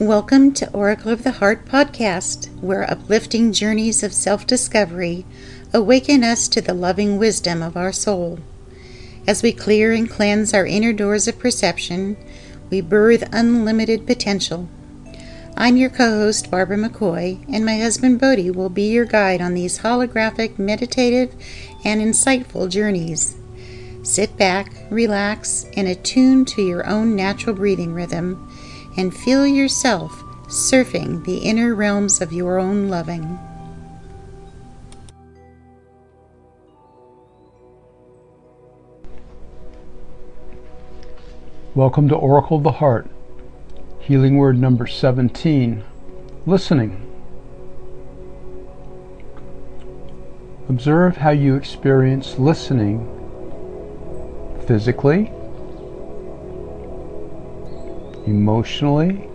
Welcome to Oracle of the Heart podcast, where uplifting journeys of self discovery awaken us to the loving wisdom of our soul. As we clear and cleanse our inner doors of perception, we birth unlimited potential. I'm your co host, Barbara McCoy, and my husband Bodhi will be your guide on these holographic, meditative, and insightful journeys. Sit back, relax, and attune to your own natural breathing rhythm and feel yourself surfing the inner realms of your own loving. Welcome to Oracle of the Heart, healing word number 17 listening. Observe how you experience listening physically emotionally,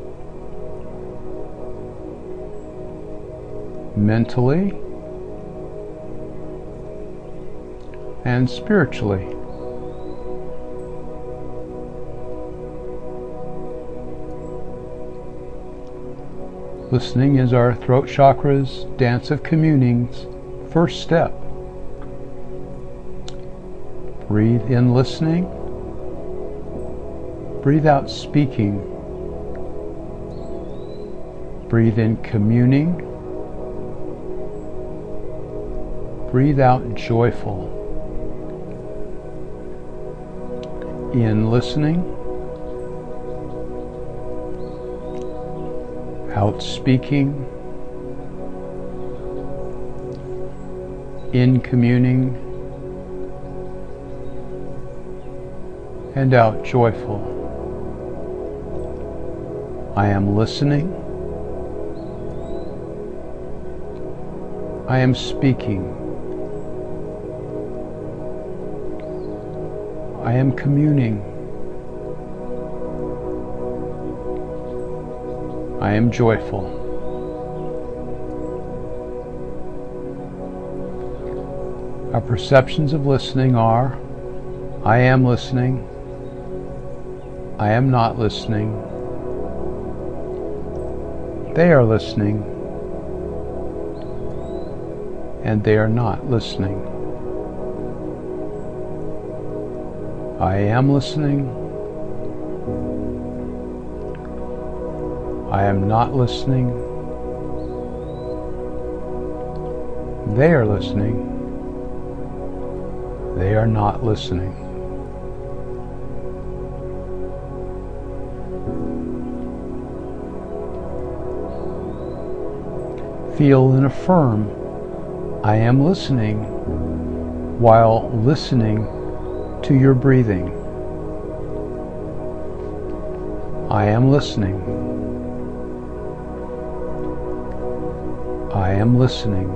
mentally, and spiritually. Listening is our throat chakra's dance of communing's first step. Breathe in listening. Breathe out speaking. Breathe in communing. Breathe out joyful. In listening. Out speaking. In communing. And out joyful. I am listening. I am speaking. I am communing. I am joyful. Our perceptions of listening are I am listening, I am not listening, they are listening, and they are not listening. I am listening. I am not listening. They are listening. They are not listening. Feel and affirm I am listening while listening to your breathing. I am listening. I am listening.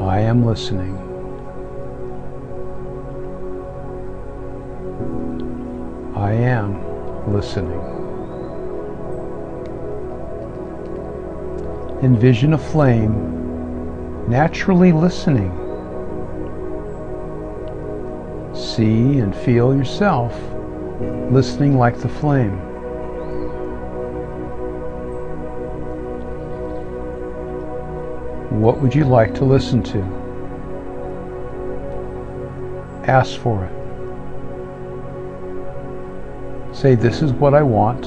I am listening. I am listening. Envision a flame naturally listening. See and feel yourself listening like the flame. What would you like to listen to? Ask for it. Say, this is what I want,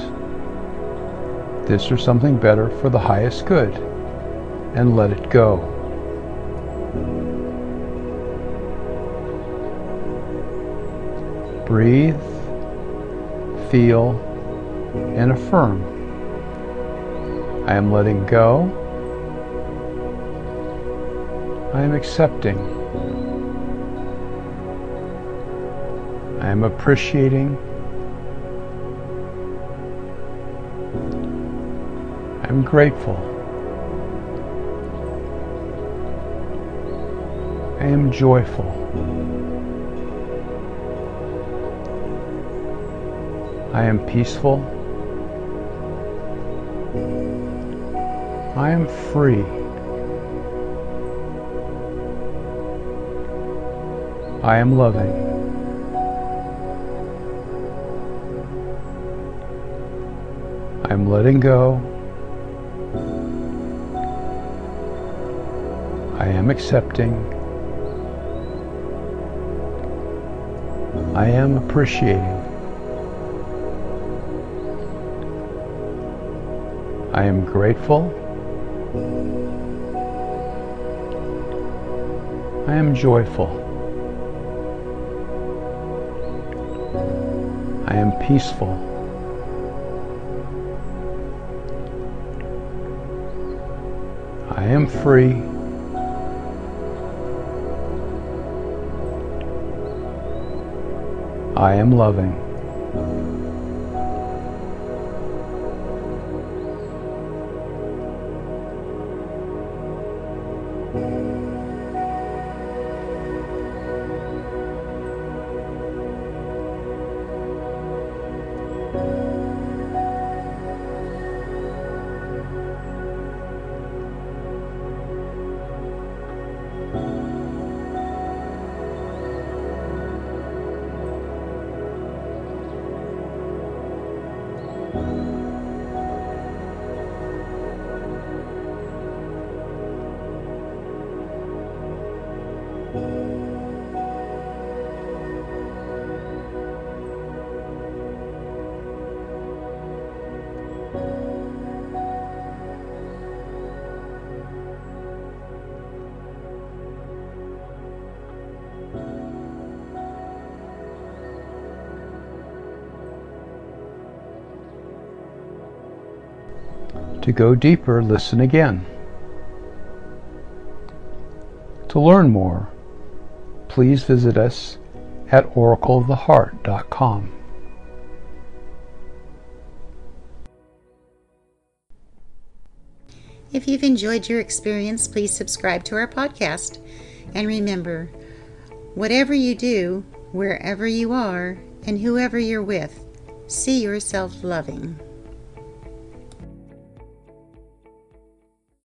this or something better for the highest good, and let it go. Breathe, feel, and affirm. I am letting go. I am accepting. I am appreciating I'm grateful. I am joyful. I am peaceful. I am free. I am loving. I'm letting go. I am accepting. I am appreciating. I am grateful. I am joyful. I am peaceful. I am free. I am loving. To go deeper, listen again. To learn more, please visit us at oracleoftheheart.com. If you've enjoyed your experience, please subscribe to our podcast. And remember, whatever you do, wherever you are, and whoever you're with, see yourself loving.